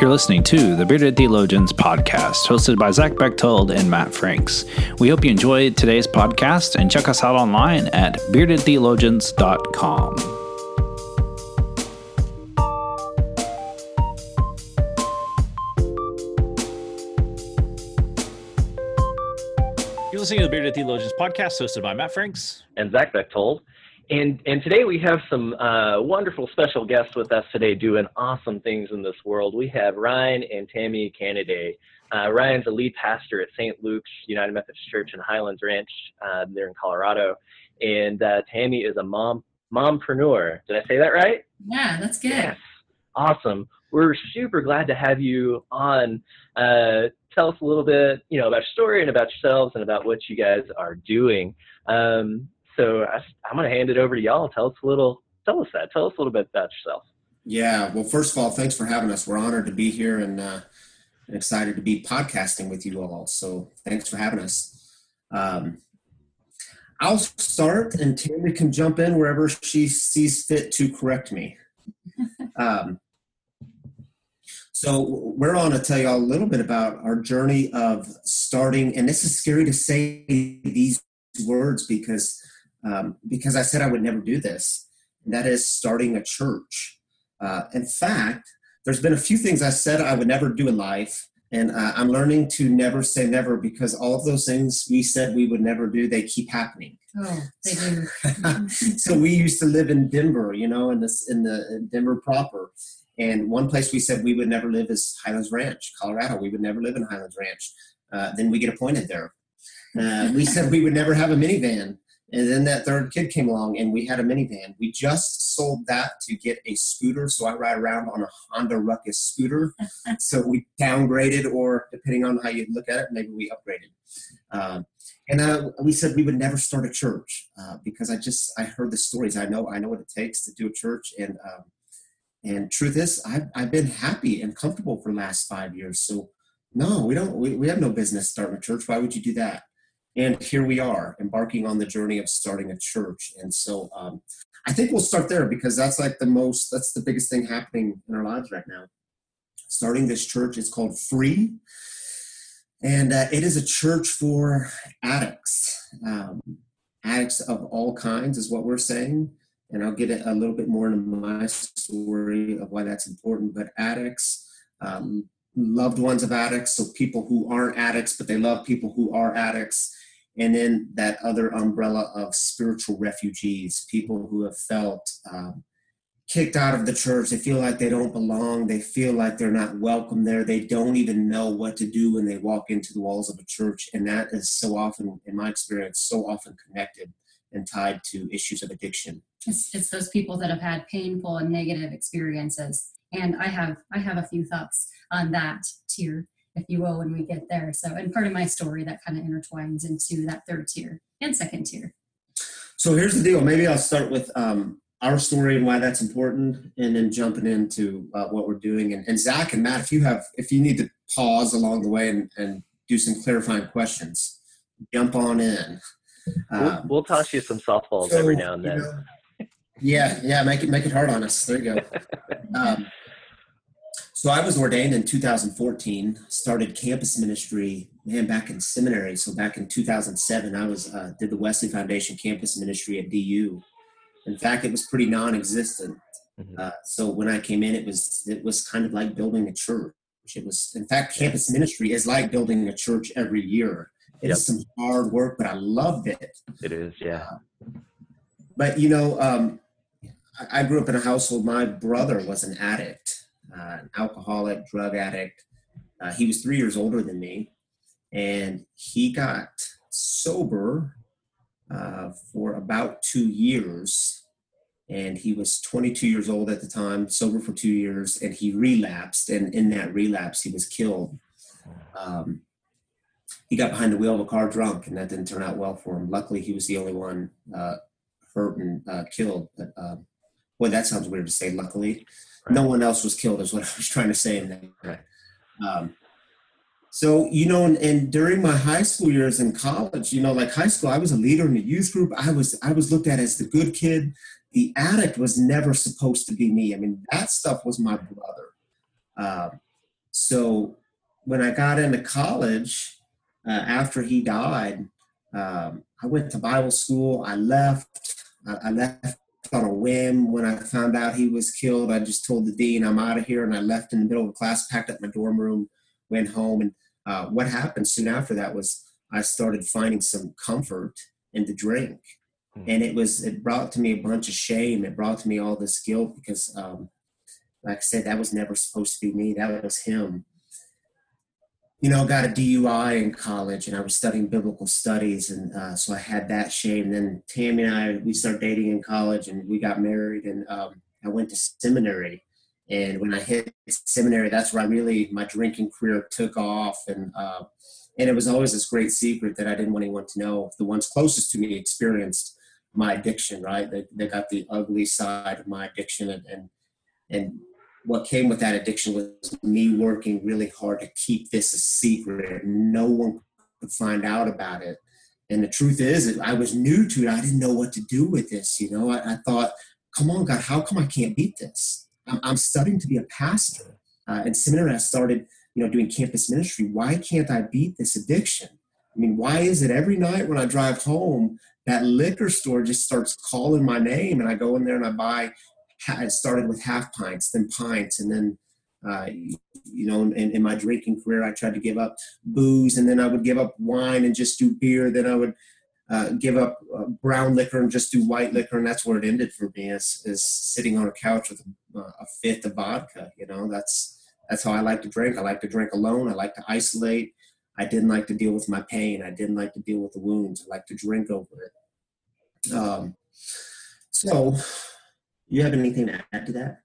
You're listening to the Bearded Theologians podcast, hosted by Zach Bechtold and Matt Franks. We hope you enjoyed today's podcast and check us out online at beardedtheologians.com. You're listening to the Bearded Theologians podcast, hosted by Matt Franks and Zach Bechtold. And, and today we have some uh, wonderful special guests with us today doing awesome things in this world. We have Ryan and Tammy Canaday. Uh, Ryan's a lead pastor at St. Luke's United Methodist Church in Highlands Ranch uh, there in Colorado. And uh, Tammy is a mom mompreneur. Did I say that right? Yeah, that's good. Yes. Awesome. We're super glad to have you on. Uh, tell us a little bit, you know, about your story and about yourselves and about what you guys are doing. Um, so I, am going to hand it over to y'all. Tell us a little, tell us that. Tell us a little bit about yourself. Yeah. Well, first of all, thanks for having us. We're honored to be here and, uh, excited to be podcasting with you all. So thanks for having us. Um, I'll start and Tammy can jump in wherever she sees fit to correct me. Um, so we're on to tell you all a little bit about our journey of starting, and this is scary to say these words because um, because I said I would never do this, and that is starting a church. Uh, in fact, there's been a few things I said I would never do in life, and uh, I'm learning to never say never because all of those things we said we would never do, they keep happening. Oh, they do. so we used to live in Denver, you know, in this in the in Denver proper. And one place we said we would never live is Highlands Ranch, Colorado. We would never live in Highlands Ranch. Uh, then we get appointed there. Uh, we said we would never have a minivan. And then that third kid came along and we had a minivan. We just sold that to get a scooter. So I ride around on a Honda Ruckus scooter. so we downgraded, or depending on how you look at it, maybe we upgraded. Um, and uh, we said we would never start a church uh, because I just I heard the stories. I know I know what it takes to do a church, and um, and truth is, I've I've been happy and comfortable for the last five years. So no, we don't. We, we have no business starting a church. Why would you do that? And here we are embarking on the journey of starting a church. And so um, i think we'll start there because that's like the most that's the biggest thing happening in our lives right now. Starting this church is called free. And uh, it is a church for addicts. Um, addicts of all kinds is what we're saying. And i'll get a little bit more into my story of why that's important. But addicts um, loved ones of addicts so people who aren't addicts but they love people who are addicts and then that other umbrella of spiritual refugees, people who have felt um, kicked out of the church. They feel like they don't belong. They feel like they're not welcome there. They don't even know what to do when they walk into the walls of a church. And that is so often, in my experience, so often connected and tied to issues of addiction. It's, it's those people that have had painful and negative experiences. And I have I have a few thoughts on that too if you will, when we get there. So, and part of my story that kind of intertwines into that third tier and second tier. So here's the deal. Maybe I'll start with um, our story and why that's important, and then jumping into uh, what we're doing. And, and, Zach and Matt, if you have, if you need to pause along the way and, and do some clarifying questions, jump on in. Um, we'll, we'll, toss you some softballs so, every now and then. You know, yeah, yeah, make it make it hard on us. There you go. Um, so I was ordained in 2014. Started campus ministry, man, back in seminary. So back in 2007, I was uh, did the Wesley Foundation campus ministry at DU. In fact, it was pretty non-existent. Mm-hmm. Uh, so when I came in, it was it was kind of like building a church. It was, in fact, campus ministry is like building a church every year. It's yep. some hard work, but I loved it. It is, yeah. Uh, but you know, um, I grew up in a household. My brother was an addict uh, an alcoholic, drug addict. Uh, he was three years older than me, and he got sober uh, for about two years. And he was 22 years old at the time, sober for two years, and he relapsed. And in that relapse, he was killed. Um, he got behind the wheel of a car drunk, and that didn't turn out well for him. Luckily, he was the only one uh, hurt and uh, killed. But uh, boy, that sounds weird to say. Luckily, no one else was killed is what i was trying to say in that right. um, so you know and, and, during my high school years in college you know like high school i was a leader in the youth group i was i was looked at as the good kid the addict was never supposed to be me i mean that stuff was my brother um, so when I got into college, uh, after he died, um, I went to Bible school. I left. I, I, left on a whim. When I found out he was killed, I just told the dean, I'm out of here. And I left in the middle of class, packed up my dorm room, went home. And uh, what happened soon after that was I started finding some comfort in the drink. Hmm. And it was, it brought to me a bunch of shame. It brought to me all this guilt because, um, like I said, that was never supposed to be me. That was him you know, I got a DUI in college and I was studying biblical studies. And uh, so I had that shame. And then Tammy and I, we started dating in college and we got married and um, I went to seminary. And when I hit seminary, that's where I really, my drinking career took off. And, uh, and it was always this great secret that I didn't want anyone to know. The ones closest to me experienced my addiction, right? They, they got the ugly side of my addiction and, and, and what came with that addiction was me working really hard to keep this a secret. No one could find out about it. And the truth is, I was new to it. I didn't know what to do with this. You know, I, I thought, come on, God, how come I can't beat this? I'm, I'm studying to be a pastor. Uh, in seminary, I started, you know, doing campus ministry. Why can't I beat this addiction? I mean, why is it every night when I drive home, that liquor store just starts calling my name and I go in there and I buy it started with half pints, then pints, and then uh, you know, in, in, my drinking career, I tried to give up booze, and then I would give up wine and just do beer. Then I would uh, give up uh, brown liquor and just do white liquor, and that's where it ended for me. Is, is sitting on a couch with a, a fifth of vodka. You know, that's that's how I like to drink. I like to drink alone. I like to isolate. I didn't like to deal with my pain. I didn't like to deal with the wounds. I like to drink over it. Um, so you have anything to add to that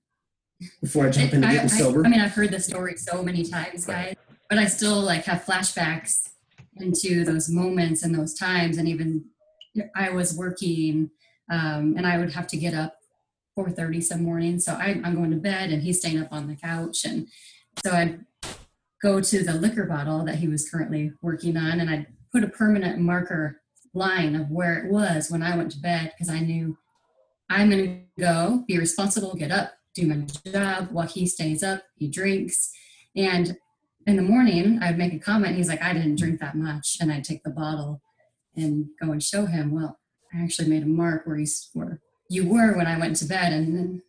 before I jump into getting I, sober? I mean, I've heard the story so many times, guys, but I still like have flashbacks into those moments and those times. And even I was working, um, and I would have to get up 4:30 some mornings. So I, I'm going to bed, and he's staying up on the couch, and so I'd go to the liquor bottle that he was currently working on, and I'd put a permanent marker line of where it was when I went to bed because I knew I'm going to go, be responsible, get up, do my job while he stays up, he drinks. And in the morning, I'd make a comment. He's like, I didn't drink that much. And I'd take the bottle and go and show him, well, I actually made a mark where, he's, where you were when I went to bed. And then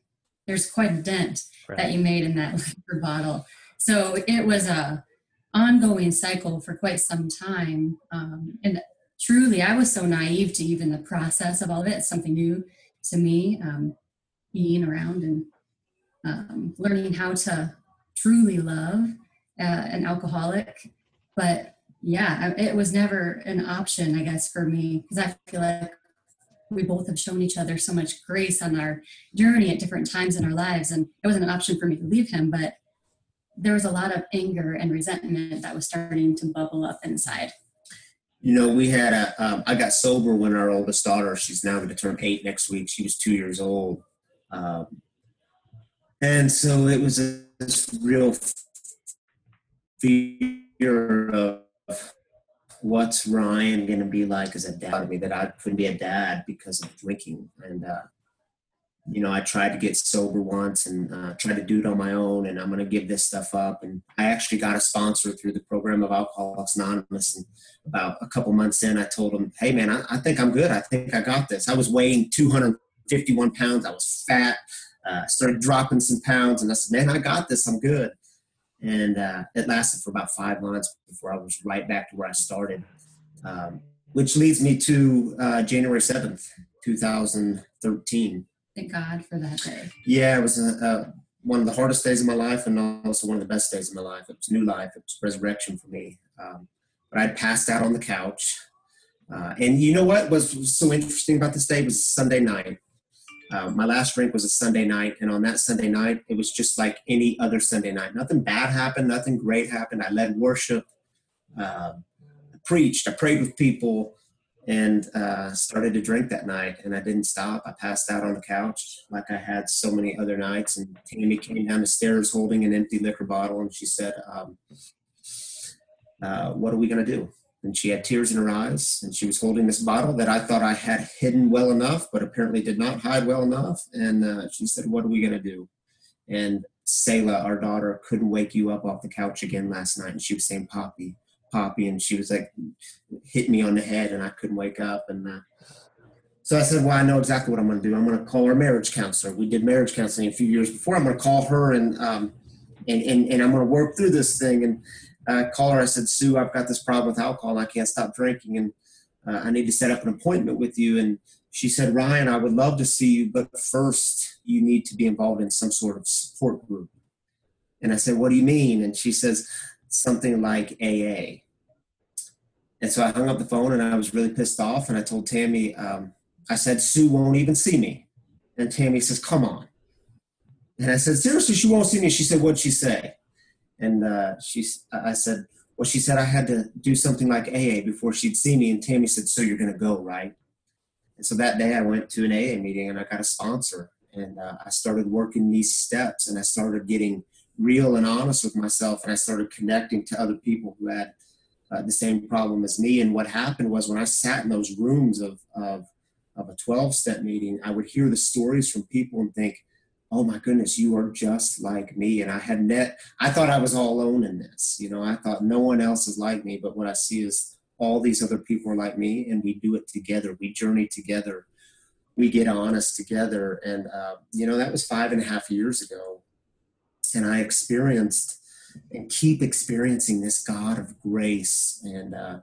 there's quite a dent right. that you made in that liquor bottle. So it was a ongoing cycle for quite some time. Um, and truly, I was so naive to even the process of all of it. Something new to me, um, being around and um, learning how to truly love uh, an alcoholic. But yeah, it was never an option, I guess, for me, because I feel like we both have shown each other so much grace on our journey at different times in our lives. And it wasn't an option for me to leave him, but there was a lot of anger and resentment that was starting to bubble up inside you know, we had a. Um, I got sober when our oldest daughter, she's now going to turn eight next week. She was two years old. Um, and so it was a real fear of what's Ryan going to be like as a dad to me that I couldn't be a dad because of drinking. And uh, you know, I tried to get sober once and uh, tried to do it on my own, and I'm going to give this stuff up. And I actually got a sponsor through the program of Alcoholics Anonymous. And about a couple months in, I told him, "Hey, man, I, I think I'm good. I think I got this." I was weighing 251 pounds. I was fat. Uh, started dropping some pounds, and I said, "Man, I got this. I'm good." And uh, it lasted for about five months before I was right back to where I started, um, which leads me to uh, January 7th, 2013 Thank God for that day. Yeah, it was a, a, one of the hardest days of my life and also one of the best days of my life. It was new life. It was resurrection for me. Um, but I'd passed out on the couch. Uh, and you know what was so interesting about this day was Sunday night. Uh, my last drink was a Sunday night, and on that Sunday night, it was just like any other Sunday night. Nothing bad happened, nothing great happened. I led worship, uh, I preached, I prayed with people, and uh, started to drink that night and i didn't stop. I passed out on the couch like i had so many other nights and tammy came down the stairs holding an empty liquor bottle and she said um, uh, what are we going to do? And she had tears in her eyes and she was holding this bottle that i thought i had hidden well enough but apparently did not hide well enough and uh, she said what are we going to do? And Selah, our daughter, couldn't wake you up off the couch again last night, and she was saying Poppy, Poppy, and she was like hit me on the head, and I couldn't wake up, and uh, so I said, well, I know exactly what I'm going to do. I'm going to call our marriage counselor. We did marriage counseling a few years before. I'm going to call her and um, and, and and I'm going to work through this thing. And call her. I said, Sue, I've got this problem with alcohol. I can't stop drinking, and uh, I need to set up an appointment with you. And she said, Ryan, I would love to see you, but first you need to be involved in some sort of support group. And I said, What do you mean? And she says, Something like AA. And so I hung up the phone and I was really pissed off. And I told Tammy, um, I said, Sue won't even see me. And Tammy says, Come on. And I said, Seriously, she won't see me. She said, What'd she say? And uh, she, I said, Well, she said I had to do something like AA before she'd see me. And Tammy said, So you're going to go, right? And so that day I went to an AA meeting and I got a sponsor. And uh, I started working these steps and I started getting real and honest with myself. And I started connecting to other people who had uh, the same problem as me. And what happened was when I sat in those rooms of, of of a 12 step meeting, I would hear the stories from people and think, oh my goodness, you are just like me. And I had net, I thought I was all alone in this. You know, I thought no one else is like me, but what I see is all these other people are like me and we do it together. We journey together. We get honest together. And, uh, you know, that was five and a half years ago. And I experienced and keep experiencing this God of grace and, uh,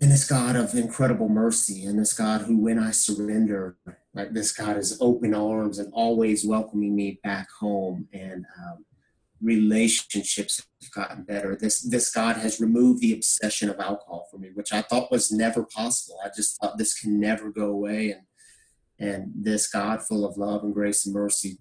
and this God of incredible mercy, and this God who, when I surrender, like this God is open arms and always welcoming me back home, and um, relationships have gotten better. This this God has removed the obsession of alcohol for me, which I thought was never possible. I just thought this can never go away, and and this God, full of love and grace and mercy,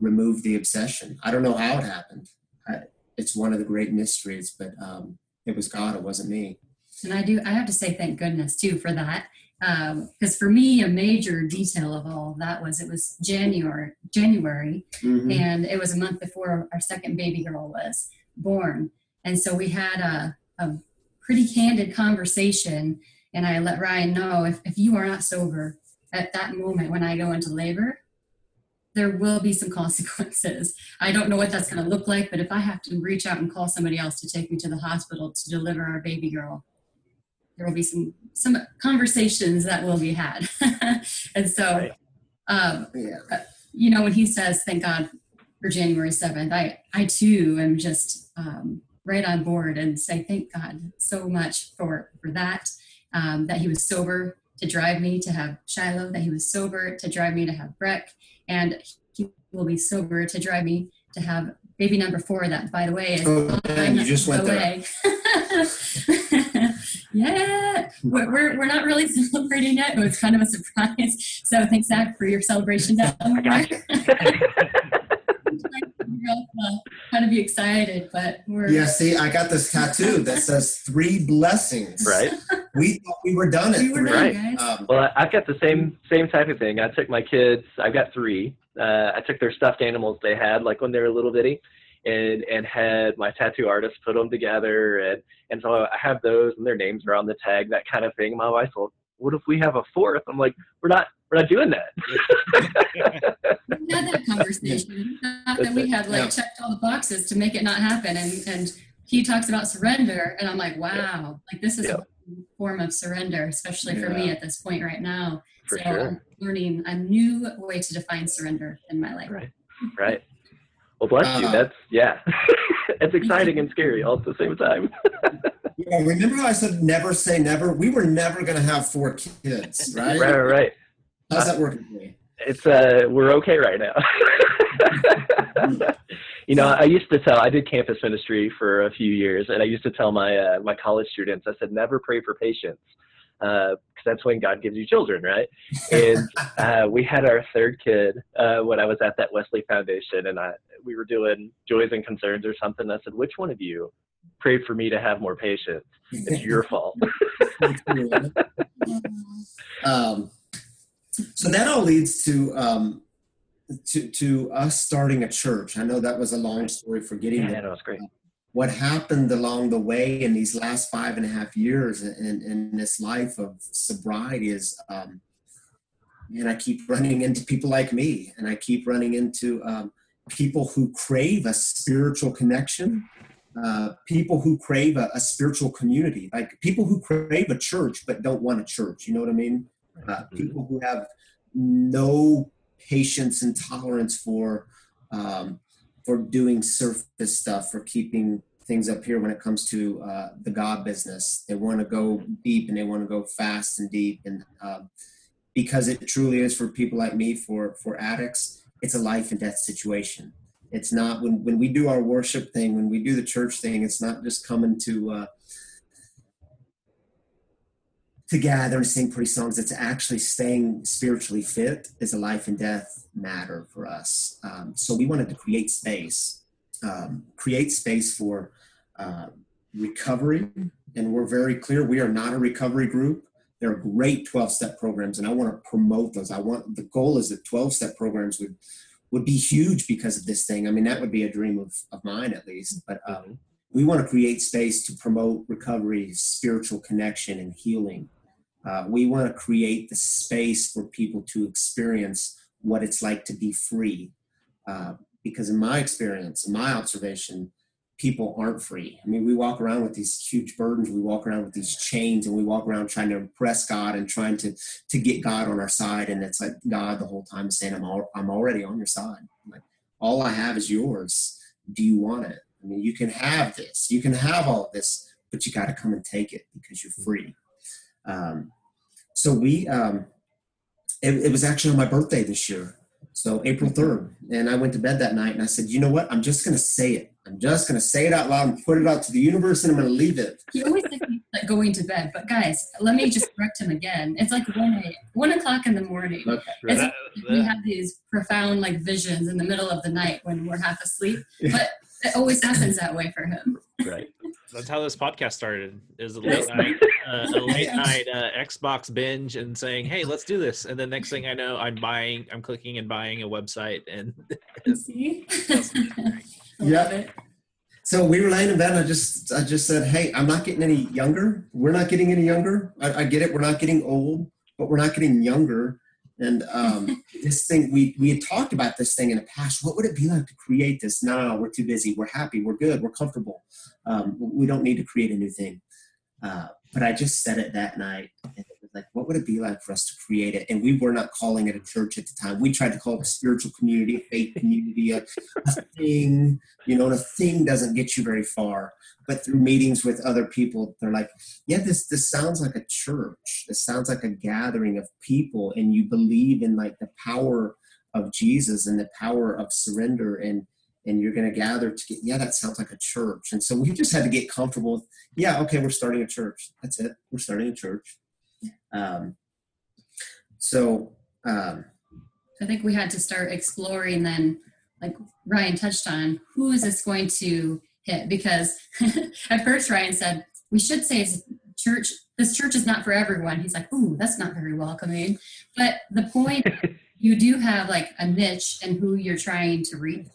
removed the obsession. I don't know how it happened. I, it's one of the great mysteries, but um, it was God. It wasn't me. And I do, I have to say thank goodness too for that. Because um, for me, a major detail of all of that was it was January, January, mm-hmm. and it was a month before our second baby girl was born, and so we had a, a pretty candid conversation. And I let Ryan know if, if you are not sober at that moment when I go into labor, there will be some consequences. I don't know what that's going to look like, but if I have to reach out and call somebody else to take me to the hospital to deliver our baby girl, there will be some some conversations that will be had and so um, yeah. Uh, you know when he says thank god for january 7th i i too am just um, right on board and say thank god so much for for that um, that he was sober to drive me to have shiloh that he was sober to drive me to have breck and he will be sober to drive me to have baby number four that by the way is oh, man, you just went away. there yeah, we're, we're, we're not really celebrating yet. It was kind of a surprise. So thanks, Zach, for your celebration down there. I got you. kind of be excited, but we're yeah. See, I got this tattoo that says three blessings. Right. We thought we were done. We were done, right. Um, well, I've got the same same type of thing. I took my kids. I've got three. Uh, I took their stuffed animals they had, like when they were a little bitty, and and had my tattoo artist put them together and and so I have those and their names are on the tag that kind of thing. My wife's well, what if we have a fourth? I'm like, we're not we're not doing that. we had that conversation. Not that we had like yeah. checked all the boxes to make it not happen and and he talks about surrender and I'm like, wow, yeah. like this is yeah. A form of surrender, especially for me at this point right now. For so sure. I'm learning a new way to define surrender in my life. Right. Right. Well, bless uh, you. That's yeah. it's exciting and scary all at the same time. yeah, remember how I said never say never? We were never going to have four kids, right? Right, right. How's that working for you? It's uh, we're okay right now. You know, I used to tell. I did campus ministry for a few years, and I used to tell my uh, my college students. I said, never pray for patience because uh, that's when God gives you children, right? And uh, we had our third kid uh, when I was at that Wesley Foundation, and I we were doing joys and concerns or something. I said, which one of you prayed for me to have more patience? It's your fault. um, so that all leads to um, to to us starting a church. I know that was a long story for getting yeah, there. Yeah, was great what happened along the way in these last five and a half years in, in this life of sobriety is um, and i keep running into people like me and i keep running into um, people who crave a spiritual connection, uh, people who crave a, a, spiritual community, like people who crave a church but don't want a church. You know what I mean? Uh, mm-hmm. people who have no patience and tolerance for um, for doing surface stuff, for keeping things up here when it comes to uh, the God business. They want to go deep and they want to go fast and deep, and um, because it truly is for people like me, for for addicts, it's a life and death situation. It's not when when we do our worship thing, when we do the church thing, it's not just coming to uh, to gather and sing pretty songs. It's actually staying spiritually fit is a life and death matter for us. Um, so we wanted to create space, um, create space for uh, recovery, and we're very clear we are not a recovery group. There are great 12 step programs, and I want to promote those. I want the goal is that 12 step programs would would be huge because of this thing. I mean, that would be a dream of, of mine at least. But um, we want to create space to promote recovery, spiritual connection, and healing. Uh, we want to create the space for people to experience what it's like to be free. Uh, because in my experience, in my observation, people aren't free. I mean, we walk around with these huge burdens, we walk around with these chains, and we walk around trying to impress God and trying to to get God on our side. And it's like God the whole time saying, "I'm all, I'm already on your side. Like all I have is yours. Do you want it? I mean, you can have this, you can have all of this, but you got to come and take it because you're free." Um, so we, um, it, it was actually on my birthday this year. So April 3rd. And I went to bed that night and I said, you know what? I'm just going to say it. I'm just going to say it out loud and put it out to the universe and I'm going to leave it. He always thinks like going to bed. But guys, let me just correct him again. It's like 1, 1 o'clock in the morning. Okay. Like we have these profound like visions in the middle of the night when we're half asleep. But it always happens that way for him. Right. That's how this podcast started. Is a late night, uh, a late night uh, Xbox binge, and saying, "Hey, let's do this." And the next thing I know, I'm buying, I'm clicking and buying a website, and see, yeah. So we were laying in bed. And I just, I just said, "Hey, I'm not getting any younger. We're not getting any younger. I, I get it. We're not getting old, but we're not getting younger." And um, this thing, we we had talked about this thing in the past. What would it be like to create this? No, no, no we're too busy. We're happy. We're good. We're comfortable. Um, we don't need to create a new thing. Uh, but I just said it that night. And like, what would it be like for us to create it? And we were not calling it a church at the time. We tried to call it a spiritual community, a faith community, a, a thing. You know, and a thing doesn't get you very far but through meetings with other people they're like yeah this this sounds like a church this sounds like a gathering of people and you believe in like the power of jesus and the power of surrender and and you're going to gather to get yeah that sounds like a church and so we just had to get comfortable with yeah okay we're starting a church that's it we're starting a church um, so um, i think we had to start exploring then like ryan touched on who is this going to hit because at first Ryan said, we should say church, this church is not for everyone. He's like, ooh, that's not very welcoming. But the point, you do have like a niche and who you're trying to reach.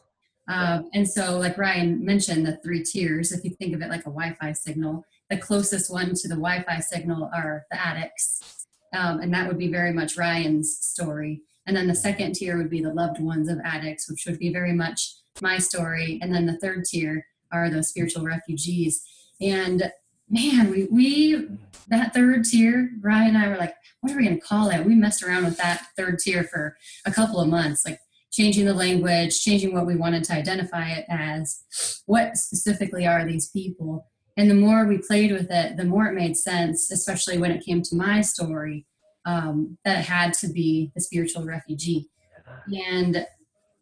Um, and so, like Ryan mentioned, the three tiers, if you think of it like a Wi Fi signal, the closest one to the Wi Fi signal are the addicts. Um, and that would be very much Ryan's story. And then the second tier would be the loved ones of addicts, which would be very much my story. And then the third tier are those spiritual refugees. And man, we, we that third tier, Ryan and I were like, what are we going to call it? We messed around with that third tier for a couple of months, like changing the language, changing what we wanted to identify it as. What specifically are these people? And the more we played with it, the more it made sense, especially when it came to my story, um, that it had to be the spiritual refugee. And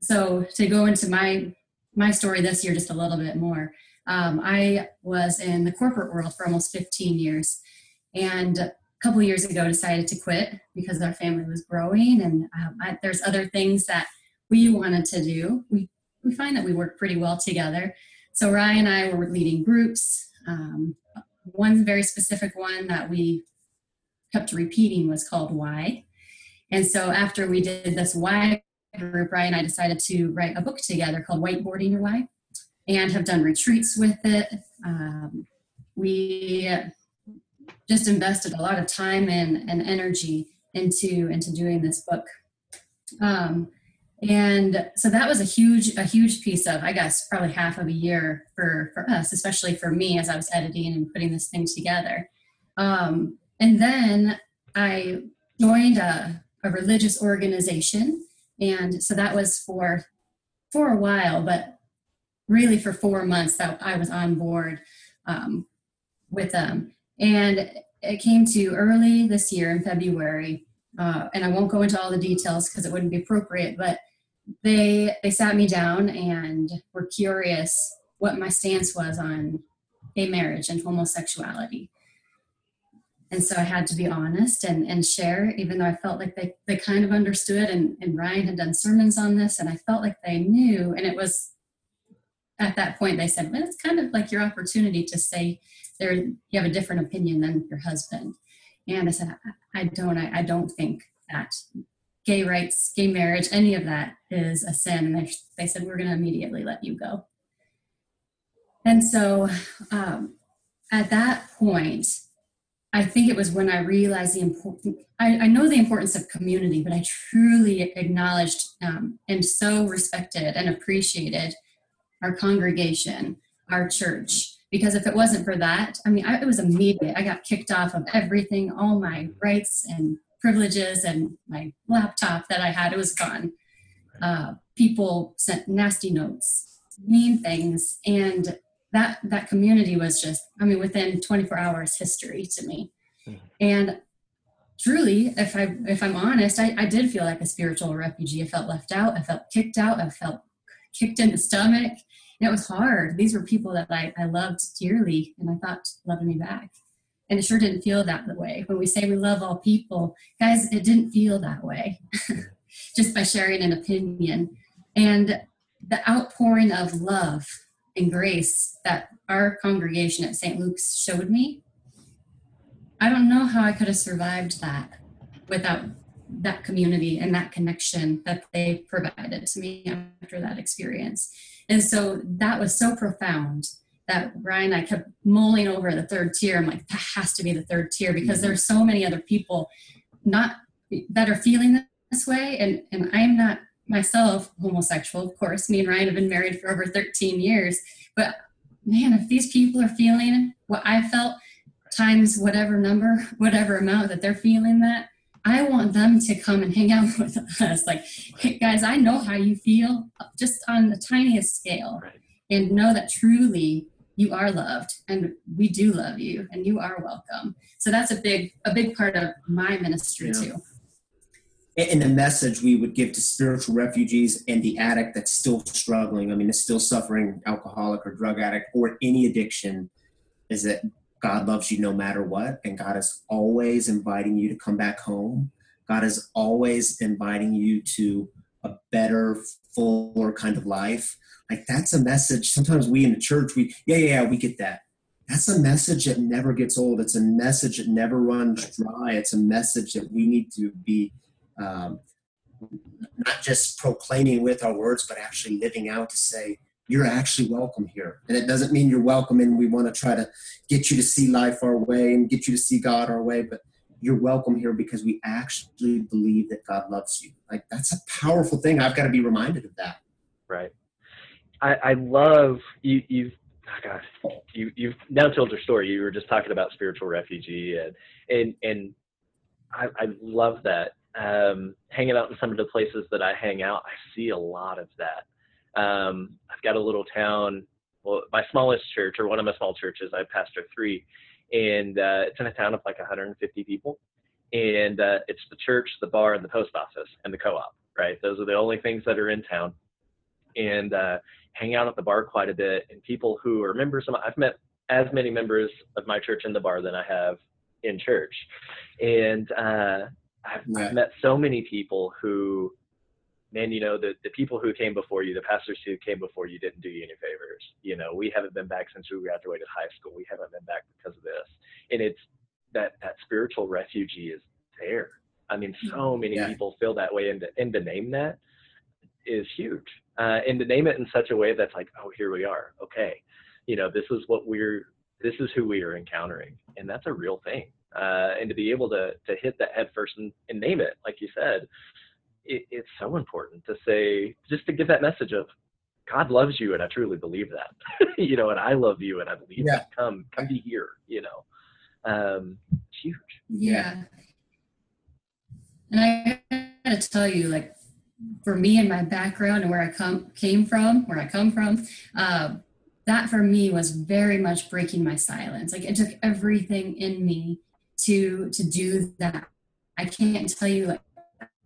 so to go into my my story this year just a little bit more. Um, I was in the corporate world for almost 15 years, and a couple years ago decided to quit because our family was growing, and um, I, there's other things that we wanted to do. We we find that we work pretty well together. So Ryan and I were leading groups. Um, one very specific one that we kept repeating was called Why. And so after we did this Why group, Ryan and I decided to write a book together called Whiteboarding Your Why and have done retreats with it. Um, we just invested a lot of time and, and energy into into doing this book. Um, and so that was a huge a huge piece of i guess probably half of a year for for us especially for me as i was editing and putting this thing together. Um, and then i joined a, a religious organization. And so that was for for a while but really for four months that i was on board um, with them. And it came to early this year in february uh, and I won't go into all the details because it wouldn't be appropriate, but they they sat me down and were curious what my stance was on gay marriage and homosexuality. And so I had to be honest and, and share, even though I felt like they, they kind of understood and, and Ryan had done sermons on this and I felt like they knew. And it was at that point they said, well, it's kind of like your opportunity to say there you have a different opinion than your husband. And I said, I, don't, I, I don't think that gay rights, gay marriage, any of that is a sin. And they, they said, we're going to immediately let you go. And so um, at that point, I think it was when I realized the important, I, I know the importance of community, but I truly acknowledged um, and so respected and appreciated our congregation, our church, because if it wasn't for that, I mean, I, it was immediate. I got kicked off of everything, all my rights and privileges and my laptop that I had, it was gone. Uh, people sent nasty notes, mean things, and that that community was just, I mean, within 24 hours, history to me. Mm-hmm. And truly, if I if I'm honest, I, I did feel like a spiritual refugee. I felt left out. I felt kicked out. I felt kicked in the stomach. And it was hard. These were people that I, I loved dearly and I thought loved me back. And it sure didn't feel that way. When we say we love all people, guys, it didn't feel that way just by sharing an opinion. And the outpouring of love and grace that our congregation at St. Luke's showed me, I don't know how I could have survived that without that community and that connection that they provided to me after that experience. And so that was so profound that Ryan I kept mulling over the third tier. I'm like, that has to be the third tier because mm-hmm. there's so many other people not that are feeling this way. And and I'm not myself homosexual, of course. Me and Ryan have been married for over 13 years. But man, if these people are feeling what I felt times whatever number, whatever amount that they're feeling that, I want them to come and hang out with us. Like, hey guys, I know how you feel just on the tiniest scale. Right. And know that truly you are loved and we do love you and you are welcome so that's a big a big part of my ministry yeah. too and the message we would give to spiritual refugees and the addict that's still struggling i mean is still suffering alcoholic or drug addict or any addiction is that god loves you no matter what and god is always inviting you to come back home god is always inviting you to a better fuller kind of life like that's a message. Sometimes we in the church, we yeah, yeah, yeah, we get that. That's a message that never gets old. It's a message that never runs dry. It's a message that we need to be um, not just proclaiming with our words, but actually living out to say, you're actually welcome here. And it doesn't mean you're welcome and we want to try to get you to see life our way and get you to see God our way, but you're welcome here because we actually believe that God loves you. Like that's a powerful thing. I've got to be reminded of that. Right. I, I love you. You've oh gosh, you you've now told your story. You were just talking about spiritual refugee, and and and I, I love that. Um, hanging out in some of the places that I hang out, I see a lot of that. Um, I've got a little town. Well, my smallest church, or one of my small churches, I pastor three, and uh, it's in a town of like 150 people, and uh, it's the church, the bar, and the post office, and the co-op. Right, those are the only things that are in town. And uh, hang out at the bar quite a bit, and people who are members of my, I've met as many members of my church in the bar than I have in church, and uh, I've, I've met so many people who, man, you know, the the people who came before you, the pastors who came before you, didn't do you any favors. You know, we haven't been back since we graduated high school. We haven't been back because of this, and it's that that spiritual refugee is there. I mean, so mm-hmm. many yeah. people feel that way, and to, and to name that is huge uh, and to name it in such a way that's like, oh, here we are. Okay, you know, this is what we're, this is who we are encountering, and that's a real thing. Uh, and to be able to to hit that head first and, and name it, like you said, it, it's so important to say, just to give that message of God loves you, and I truly believe that. you know, and I love you, and I believe Yeah. that. Come, come be here. You know, um, it's huge. Yeah. And I gotta tell you, like, for me and my background and where I come came from, where I come from, uh, that for me was very much breaking my silence. Like it took everything in me to to do that. I can't tell you, like,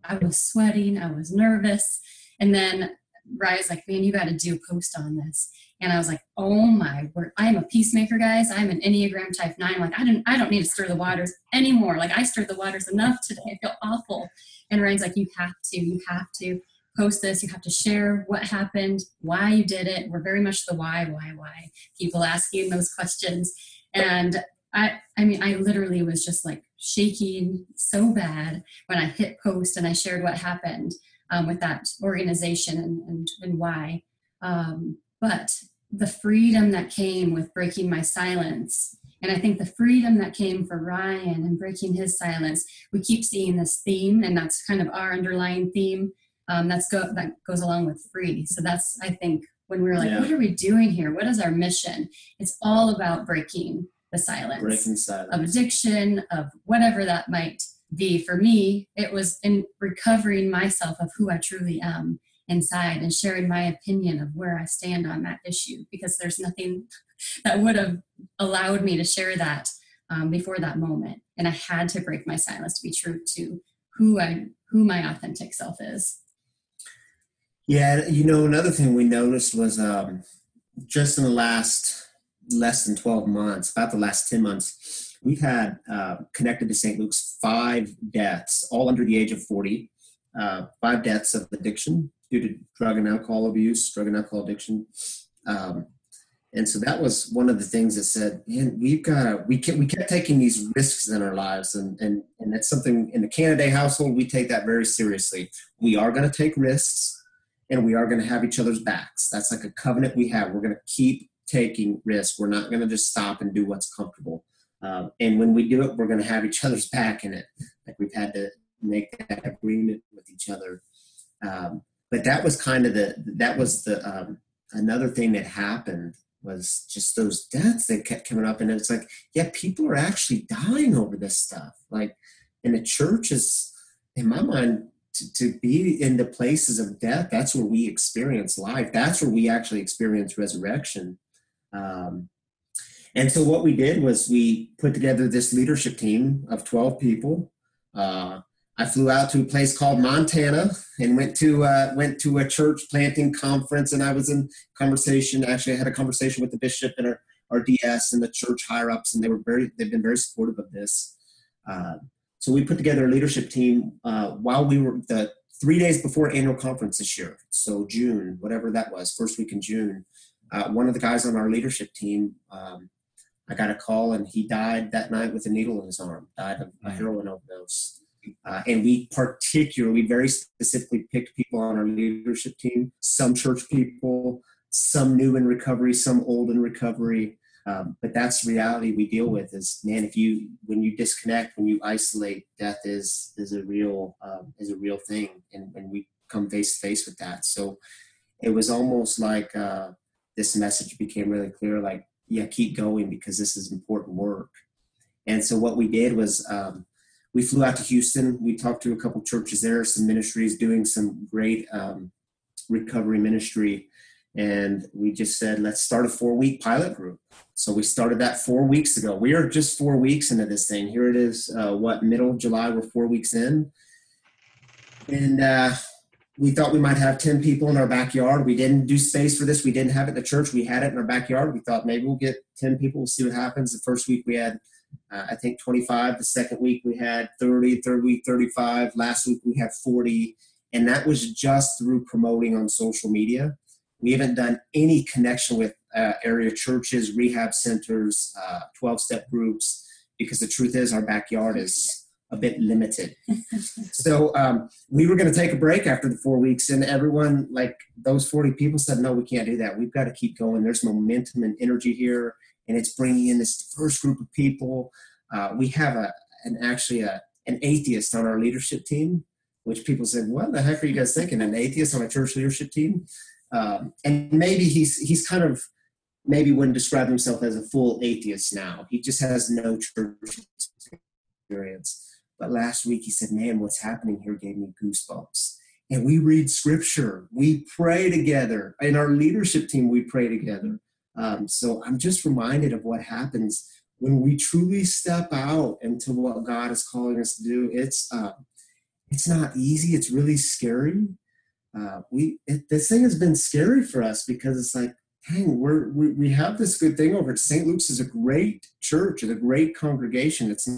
I was sweating, I was nervous, and then Rye's like, "Man, you got to do a post on this." And I was like, "Oh my word! I am a peacemaker, guys. I'm an Enneagram Type Nine. Like, I don't, I don't need to stir the waters anymore. Like, I stirred the waters enough today. I feel awful." And Ryan's like, "You have to, you have to post this. You have to share what happened, why you did it. We're very much the why, why, why. People asking those questions, and I, I mean, I literally was just like shaking so bad when I hit post and I shared what happened um, with that organization and, and, and why. Um, but the freedom that came with breaking my silence, and I think the freedom that came for Ryan and breaking his silence, we keep seeing this theme, and that's kind of our underlying theme. Um, that's go that goes along with free. So that's I think when we we're like, Yeah. what are we doing here? What is our mission? It's all about breaking the silence breaking of addiction, of whatever that might be. For me, it was in recovering myself of who I truly am inside and sharing my opinion of where I stand on that issue because there's nothing that would have allowed me to share that um, before that moment. And I had to break my silence to be true to who I who my authentic self is. Yeah, you know, another thing we noticed was um, just in the last less than 12 months, about the last 10 months, we've had uh, connected to St. Luke's five deaths, all under the age of 40, uh, five deaths of addiction due to drug and alcohol abuse, drug and alcohol addiction. Um, and so that was one of the things that said, man, we've got to, we kept, we kept taking these risks in our lives. And, and, and that's something in the Canaday household, we take that very seriously. We are going to take risks and we are going to have each other's backs. That's like a covenant we have. We're going to keep taking risks. We're not going to just stop and do what's comfortable. Um, and when we do it, we're going to have each other's back in it. Like we've had to make that agreement with each other. Um, but that was kind of the that was the um, another thing that happened was just those deaths that kept coming up, and it's like, yeah, people are actually dying over this stuff. Like, and the church is, in my mind, to, to be in the places of death, that's where we experience life. That's where we actually experience resurrection. Um, and so what we did was we put together this leadership team of 12 people. Uh, I flew out to a place called Montana and went to uh, went to a church planting conference, and I was in conversation. Actually, I had a conversation with the bishop and our, our DS and the church higher ups, and they were very they've been very supportive of this. Uh, so we put together a leadership team uh, while we were the three days before annual conference this year. So June, whatever that was, first week in June. Uh, one of the guys on our leadership team, um, I got a call and he died that night with a needle in his arm. Died of a heroin overdose. Uh, and we particularly, very specifically picked people on our leadership team. Some church people, some new in recovery, some old in recovery. Um, but that's the reality we deal with is man if you when you disconnect when you isolate death is is a real um, is a real thing and, and we come face to face with that so it was almost like uh, this message became really clear like yeah keep going because this is important work. And so what we did was um, we flew out to houston. We talked to a couple churches there some ministries doing some great um, recovery ministry. And we just said let's start a four week pilot group. So we started that four weeks ago. We are just four weeks into this thing. Here it is uh, what middle july we're four weeks in. And uh, we thought we might have 10 people in our backyard. We didn't do space for this. We didn't have it in the church. We had it in our backyard. We thought maybe we'll get 10 people. We'll see what happens. The first week we had uh, i think 25 the second week we had 30 third week 35 last week we had 40 and that was just through promoting on social media. We haven't done any connection with uh, area churches, rehab centers, 12 step groups, because the truth is our backyard is a bit limited. so um, we were going to take a break after the four weeks, and everyone, like those 40 people, said, No, we can't do that. We've got to keep going. There's momentum and energy here, and it's bringing in this first group of people. Uh, we have a, an actually a, an atheist on our leadership team which people said, "What the heck are you guys thinking? An atheist on a church leadership team?" Um, and maybe he's he's kind of maybe wouldn't describe himself as a full atheist now. He just has no church experience. But last week he said, "Man, what's happening here gave me goosebumps." And we read scripture, we pray together. In our leadership team, we pray together. Um, so I'm just reminded of what happens when we truly step out into what God is calling us to do. It's uh, it's not easy. It's really scary. Uh, we it, this thing has been scary for us because it's like, dang, we're we, we have this good thing over at St. Luke's is a great church and a great congregation. It's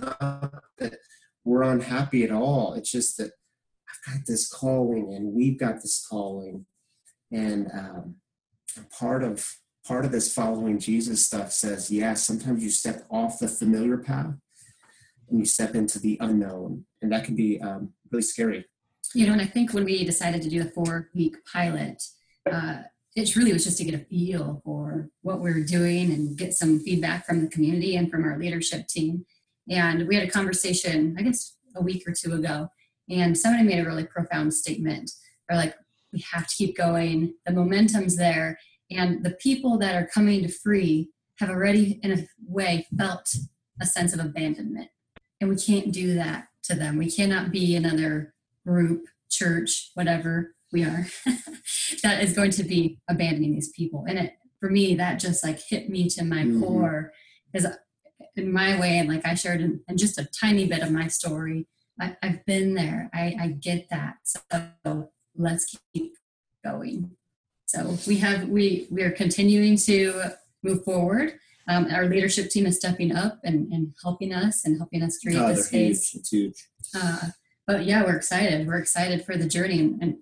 not that we're unhappy at all. It's just that I've got this calling and we've got this calling, and um, part of part of this following Jesus stuff says, yeah, sometimes you step off the familiar path and you step into the unknown, and that can be um, really scary. You know, and I think when we decided to do the four week pilot, uh, it really was just to get a feel for what we are doing and get some feedback from the community and from our leadership team. And we had a conversation, I guess, a week or two ago, and somebody made a really profound statement. They're like, we have to keep going. The momentum's there, and the people that are coming to free have already, in a way, felt a sense of abandonment and we can't do that to them. We cannot be another group, church, whatever we are, that is going to be abandoning these people. And it, for me, that just like hit me to my mm-hmm. core because in my way, and like I shared in, in, just a tiny bit of my story, I, have been there. I, I get that. So let's keep going. So we have we we are continuing to move forward um, our leadership team is stepping up and, and helping us and helping us create oh, this space. Huge. It's huge. Uh, but yeah, we're excited. We're excited for the journey, and, and,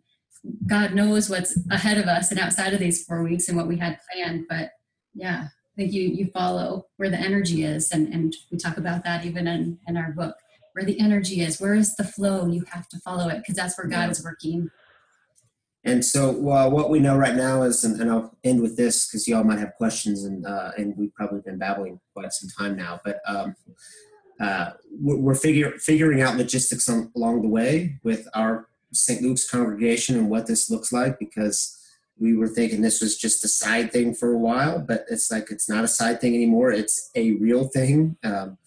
God knows what's ahead of us and outside of these four weeks and what we had planned. But yeah, Think you you follow where the energy is, and and we talk about that even in in our book. Where the energy is, where is the flow? You have to follow it because that's where God is working. And so, well, what we know right now is, and, and I'll end with this because y'all might have questions, and uh, and we've probably been babbling quite some time now. But um, uh, we're figure, figuring out logistics on, along the way with our St. Luke's congregation and what this looks like because we were thinking this was just a side thing for a while, but it's like it's not a side thing anymore. It's a real thing. Um,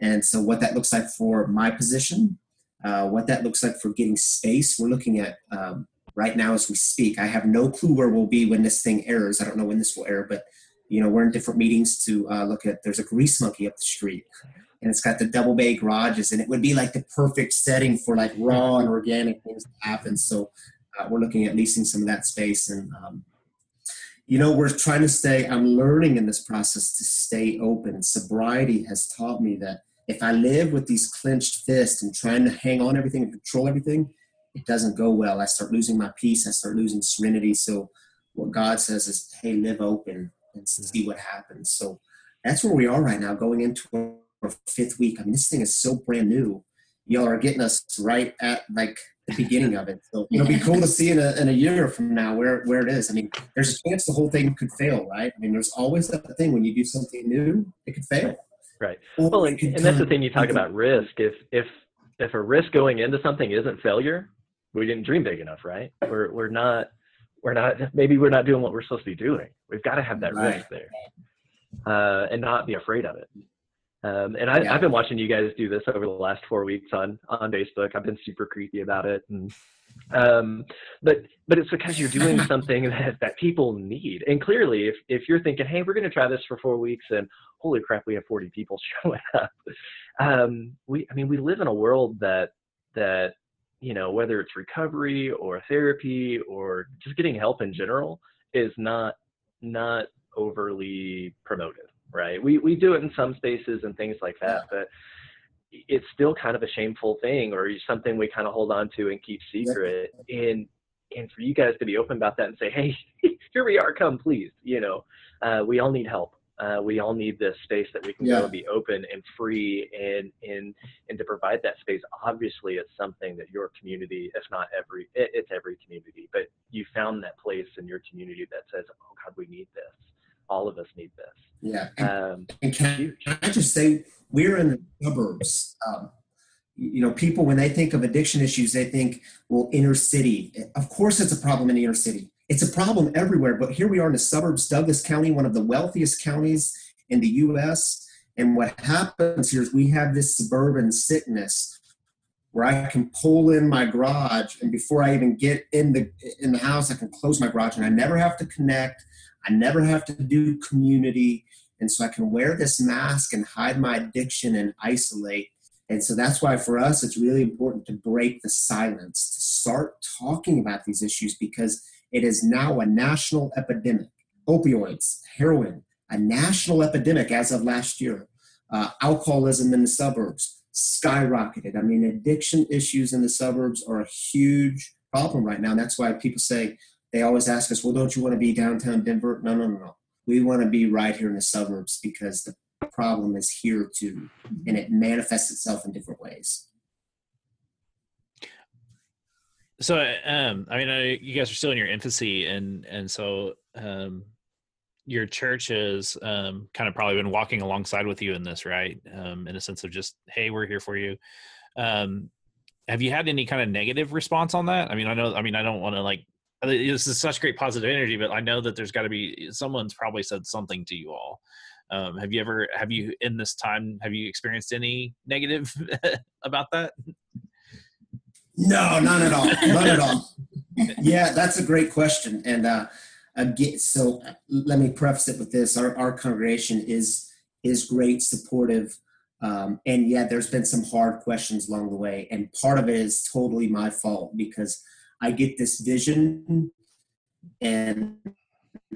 and so, what that looks like for my position, uh, what that looks like for getting space, we're looking at um, right now as we speak. I have no clue where we'll be when this thing airs. I don't know when this will air, but you know we're in different meetings to uh, look at. There's a grease monkey up the street, and it's got the double bay garages, and it would be like the perfect setting for like raw and organic things to happen. So uh, we're looking at leasing some of that space, and um, you know we're trying to stay. I'm learning in this process to stay open. Sobriety has taught me that if I live with these clenched fists and trying to hang on everything and control everything it doesn't go well. I start losing my peace. I start losing serenity. So what God says is, hey, live open and see what happens. So that's where we are right now, going into our fifth week. I mean, this thing is so brand new. Y'all are getting us right at like the beginning of it. So it'll be cool to see in a, in a year from now where, where it is. I mean, there's a chance the whole thing could fail, right? I mean, there's always that thing when you do something new, it could fail. Right. Well, and, and that's the thing you talk about risk. If if if a risk going into something isn't failure, we didn't dream big enough, right? We're we're not we're not maybe we're not doing what we're supposed to be doing. We've got to have that right. risk there, uh, and not be afraid of it. Um, and I, have been watching you guys do this over the last four weeks on on Facebook. I've been super creepy about it, and um, but but it's because you're doing something that that people need. And clearly, if if you're thinking, hey, we're going to try this for four weeks, and holy crap, we have 40 people showing up. Um, we I mean, we live in a world that that you know, whether it's recovery or therapy or just getting help in general is not not overly promoted, right? We we do it in some spaces and things like that, but it's still kind of a shameful thing or something we kind of hold on to and keep secret. And and for you guys to be open about that and say, hey, here we are, come please, you know, uh, we all need help uh, we all need this space that we can yeah. go and be open and free and and and to provide that space obviously it's something that your community if not every it, it's every community but you found that place in your community that says oh god we need this all of us need this yeah and, um, and can, can, i just say we're in the suburbs um, you know, people when they think of addiction issues, they think, well, inner city. Of course, it's a problem in the inner city. It's a problem everywhere. But here we are in the suburbs, Douglas County, one of the wealthiest counties in the U.S. And what happens here is we have this suburban sickness where I can pull in my garage, and before I even get in the in the house, I can close my garage, and I never have to connect. I never have to do community, and so I can wear this mask and hide my addiction and isolate. And so that's why for us, it's really important to break the silence, to start talking about these issues because it is now a national epidemic. Opioids, heroin, a national epidemic as of last year. Uh, alcoholism in the suburbs, skyrocketed. I mean, addiction issues in the suburbs are a huge problem right now. And that's why people say, they always ask us, well, don't you want to be downtown Denver? No, no, no, no. We want to be right here in the suburbs because the problem is here too, and it manifests itself in different ways. So, um, I mean, I, you guys are still in your infancy, and and so um, your church has um, kind of probably been walking alongside with you in this, right? Um, in a sense of just, hey, we're here for you. Um, have you had any kind of negative response on that? I mean, I know, I mean, I don't want to like, this is such great positive energy, but I know that there's got to be someone's probably said something to you all. Um, have you ever, have you in this time, have you experienced any negative about that? No, none at all. None at all. Yeah, that's a great question. And, uh, again, so let me preface it with this: our, our congregation is is great, supportive, um, and yeah, there's been some hard questions along the way, and part of it is totally my fault because I get this vision and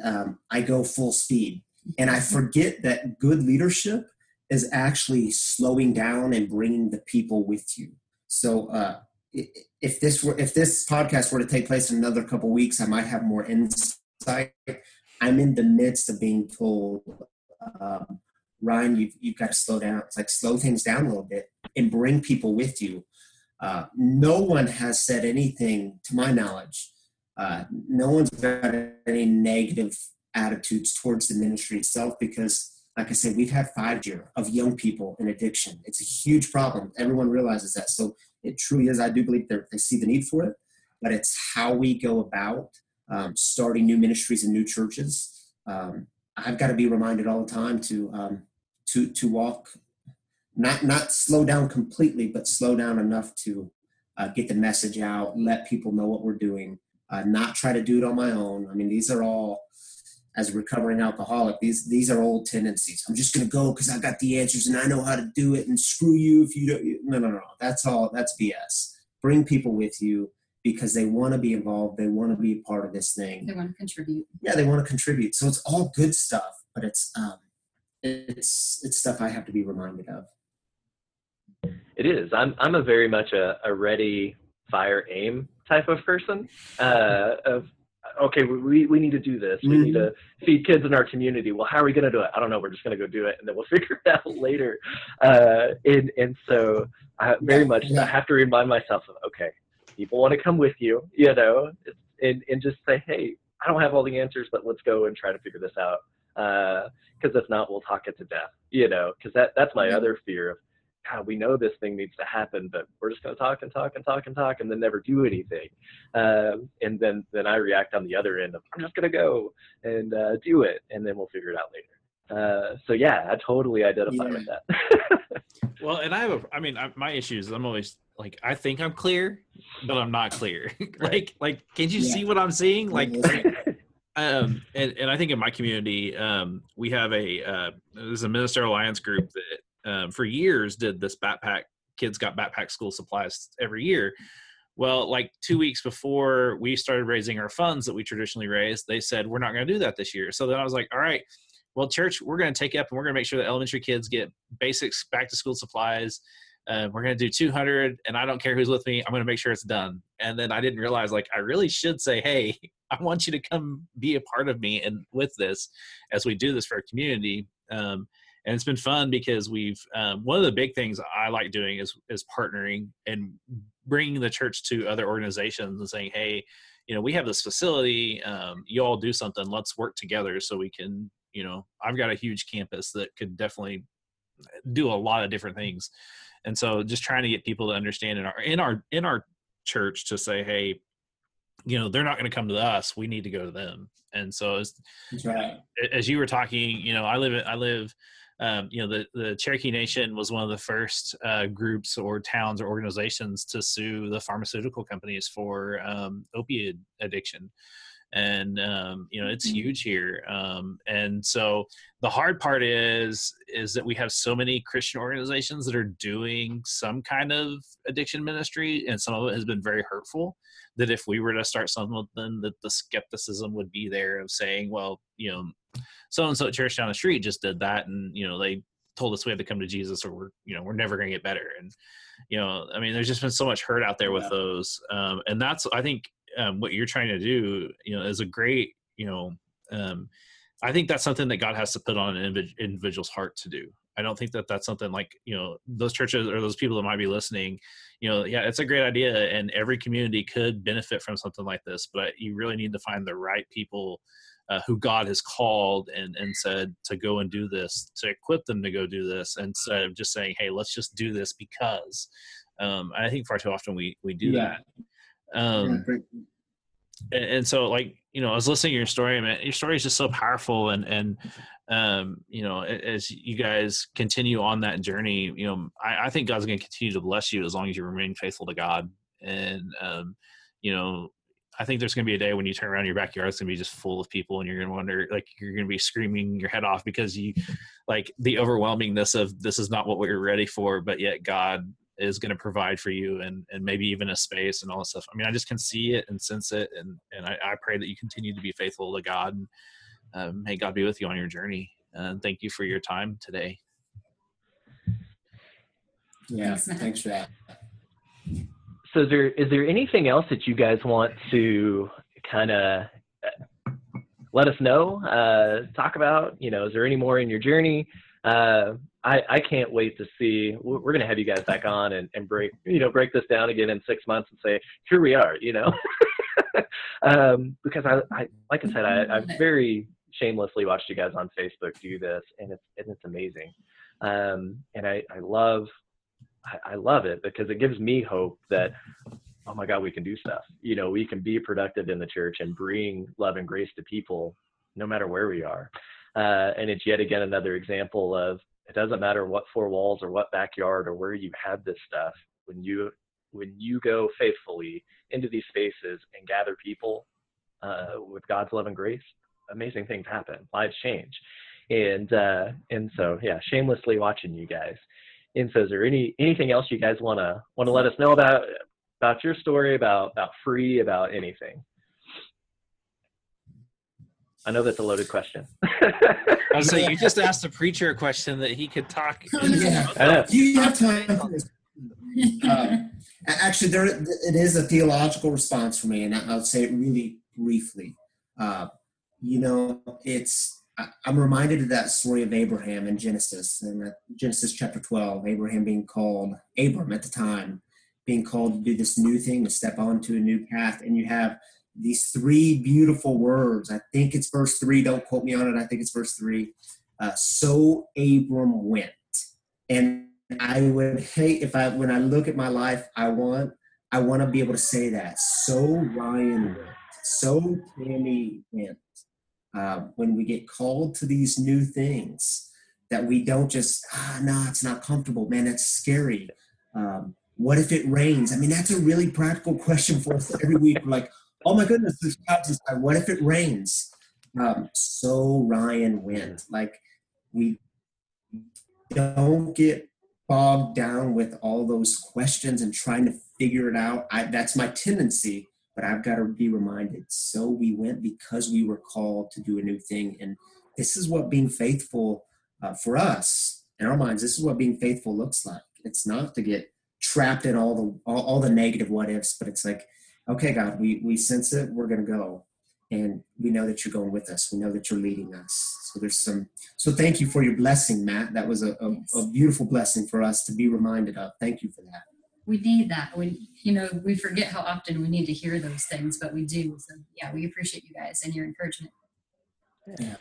um, I go full speed, and I forget that good leadership is actually slowing down and bringing the people with you. So. Uh, if this were if this podcast were to take place in another couple weeks, I might have more insight like I'm in the midst of being told, um, Ryan, you've, you've got to slow down. It's like slow things down a little bit and bring people with you. Uh, no one has said anything, to my knowledge, uh, no one's got any negative attitudes towards the ministry itself because, like I said, we've had five year of young people in addiction. It's a huge problem. Everyone realizes that. So it truly is. I do believe they see the need for it, but it's how we go about um, starting new ministries and new churches. Um, I've got to be reminded all the time to um, to to walk, not not slow down completely, but slow down enough to uh, get the message out, let people know what we're doing, uh, not try to do it on my own. I mean, these are all as a recovering alcoholic. These these are old tendencies. I'm just going to go because I got the answers and I know how to do it. And screw you if you don't. No, no, no. That's all. That's BS. Bring people with you because they want to be involved. They want to be a part of this thing. They want to contribute. Yeah, they want to contribute. So it's all good stuff, but it's um, it's it's stuff I have to be reminded of. It is. I'm I'm a very much a, a ready, fire, aim type of person. Uh, of okay, we we need to do this. We mm-hmm. need to mm-hmm. feed kids in our community. Well, how are we going to do it? I don't know. We're just going to go do it, and then we'll figure it out later. Uh, and and so I very much I have to remind myself of okay, people want to come with you, you know, and, and just say, hey, I don't have all the answers, but let's go and try to figure this out. Because uh, if not, we'll talk it to death, you know, because that, that's my other fear of, God, we know this thing needs to happen, but we're just going to talk and talk and talk and talk and then never do anything. Um, and then, then I react on the other end of, I'm just going to go and uh, do it, and then we'll figure it out later. Uh, so yeah, I totally identify yeah. with that. well, and I have a, I mean, I, my issue is I'm always like, I think I'm clear, but I'm not clear. like, like, can you yeah. see what I'm seeing? Like, um, and, and I think in my community, um, we have a, uh, there's a minister alliance group that, um, for years did this backpack, kids got backpack school supplies every year. Well, like two weeks before we started raising our funds that we traditionally raise, they said, we're not going to do that this year. So then I was like, all right, well, church, we're going to take up and we're going to make sure that elementary kids get basics back to school supplies. Uh, we're going to do 200 and I don't care who's with me. I'm going to make sure it's done. And then I didn't realize like, I really should say, Hey, I want you to come be a part of me and with this as we do this for our community. Um, and it's been fun because we've um, one of the big things I like doing is is partnering and bringing the church to other organizations and saying, "Hey, you know, we have this facility. Um, you all do something. Let's work together so we can you know i've got a huge campus that could definitely do a lot of different things. And so just trying to get people to understand in our in our in our church to say hey you know they're not going to come to us we need to go to them. And so as, right. as you were talking you know i live i live um, you know the, the cherokee nation was one of the first uh, groups or towns or organizations to sue the pharmaceutical companies for um, opiate addiction and um, you know it's mm-hmm. huge here um, and so the hard part is is that we have so many christian organizations that are doing some kind of addiction ministry and some of it has been very hurtful that if we were to start something that the skepticism would be there of saying well you know so and so church down the street just did that and you know they told us we had to come to jesus or we're you know we're never going to get better and you know i mean there's just been so much hurt out there with yeah. those um, and that's i think um, what you're trying to do, you know, is a great, you know, um, I think that's something that God has to put on an individual's heart to do. I don't think that that's something like you know those churches or those people that might be listening. You know, yeah, it's a great idea, and every community could benefit from something like this. But you really need to find the right people uh, who God has called and and said to go and do this, to equip them to go do this, instead of just saying, "Hey, let's just do this because." Um, I think far too often we we do yeah. that. Um, yeah, and, and, so like you know, I was listening to your story, man. Your story is just so powerful, and and um, you know, as you guys continue on that journey, you know, I, I think God's going to continue to bless you as long as you remain faithful to God. And um, you know, I think there's going to be a day when you turn around your backyard, it's going to be just full of people, and you're going to wonder, like, you're going to be screaming your head off because you, like, the overwhelmingness of this is not what we are ready for, but yet God is going to provide for you and and maybe even a space and all this stuff. I mean i just can see it and sense it and and i, I pray that you continue to be faithful to god and um, may god be with you on your journey and thank you for your time today. Yeah thanks, thanks for that. So is there is there anything else that you guys want to kind of uh, let us know uh, talk about? You know is there any more in your journey? Uh, I, I can't wait to see. We're going to have you guys back on and, and break, you know, break this down again in six months and say, here we are, you know, um, because I, I, like I said, I, I very shamelessly watched you guys on Facebook do this, and it's and it's amazing, um, and I, I love, I, I love it because it gives me hope that oh my God, we can do stuff. You know, we can be productive in the church and bring love and grace to people no matter where we are. Uh, and it's yet again another example of it doesn't matter what four walls or what backyard or where you have this stuff. When you when you go faithfully into these spaces and gather people uh, with God's love and grace, amazing things happen. Lives change, and uh, and so yeah, shamelessly watching you guys. And so, is there any anything else you guys wanna wanna let us know about about your story, about about free, about anything? I know that's a loaded question. I was you just asked a preacher a question that he could talk. Yeah. Do you have time for this? Uh, actually, there it is a theological response for me, and I'll say it really briefly. Uh, you know, it's I'm reminded of that story of Abraham in Genesis, in Genesis chapter 12. Abraham being called, Abram at the time, being called to do this new thing, to step onto a new path, and you have these three beautiful words. I think it's verse three. Don't quote me on it. I think it's verse three. Uh, so Abram went, and I would hate if I when I look at my life, I want I want to be able to say that. So Ryan went. So Tammy went. Uh, when we get called to these new things, that we don't just ah no, it's not comfortable, man. It's scary. Um, what if it rains? I mean, that's a really practical question for us every week. We're like, oh my goodness, this just what if it rains? Um, so Ryan went. Like we don't get bogged down with all those questions and trying to figure it out. I, that's my tendency, but I've got to be reminded. So we went because we were called to do a new thing, and this is what being faithful uh, for us in our minds. This is what being faithful looks like. It's not to get trapped in all the all, all the negative what ifs, but it's like okay, God, we, we sense it, we're going to go. And we know that you're going with us. We know that you're leading us. So there's some, so thank you for your blessing, Matt. That was a, a, a beautiful blessing for us to be reminded of. Thank you for that. We need that. We, you know, we forget how often we need to hear those things, but we do. So yeah, we appreciate you guys and your encouragement. Yeah.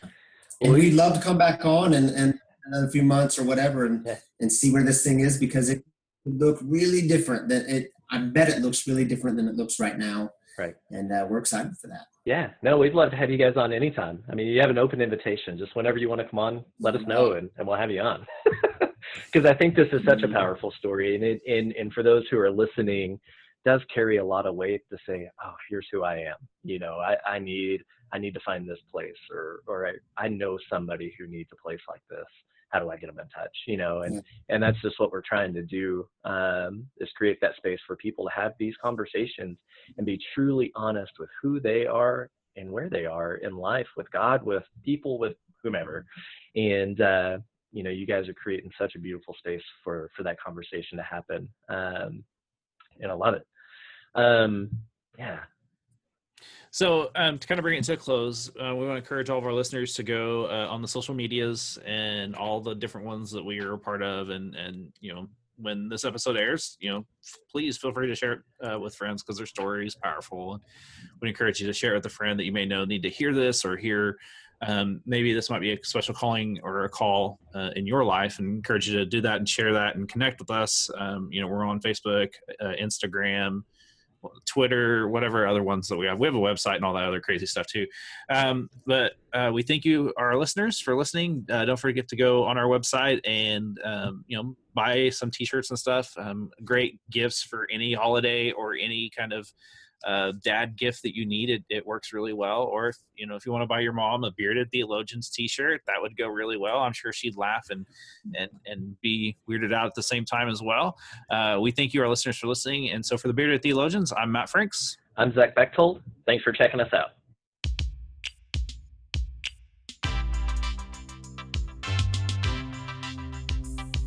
And we'd love to come back on and, and another few months or whatever and and see where this thing is because it could look really different than it i bet it looks really different than it looks right now Right. and uh, we're excited for that Yeah, no, we'd love to have you guys on anytime. I mean, you have an open invitation. Just whenever you want to come on, let us know, and, and we'll have you on. Because I think this is such a powerful story, and it, and and for those who are listening, does carry a lot of weight to say, oh, here's who I am. You know, I, I need I need to find this place, or or I, I know somebody who needs a place like this. How do I get them in touch? You know, and Yeah. and that's just what we're trying to do um, is create that space for people to have these conversations and be truly honest with who they are and where they are in life with God, with people, with whomever. And uh, you know, you guys are creating such a beautiful space for for that conversation to happen. Um, and I love it. Um, yeah. So, um, to kind of bring it to a close, uh, we want to encourage all of our listeners to go uh, on the social medias and all the different ones that we are a part of. And, and you know, when this episode airs, you know, please feel free to share it uh, with friends because their story is powerful. We encourage you to share it with a friend that you may know need to hear this or hear. Um, maybe this might be a special calling or a call uh, in your life, and encourage you to do that and share that and connect with us. Um, you know, we're on Facebook, uh, Instagram, Twitter, whatever other ones that we have. We have a website and all that other crazy stuff too. Um, but uh, we thank you, our listeners, for listening. Uh, don't forget to go on our website and um, you know buy some T-shirts and stuff. Um, great gifts for any holiday or any kind of uh, dad gift that you need. It, it works really well. Or if, you know if you want to buy your mom a bearded theologians T-shirt, that would go really well. I'm sure she'd laugh and and and be weirded out at the same time as well. Uh, we thank you, our listeners, for listening. And so, for the Bearded Theologians, I'm Matt Franks. I'm Zach Bechtold. Thanks for checking us out.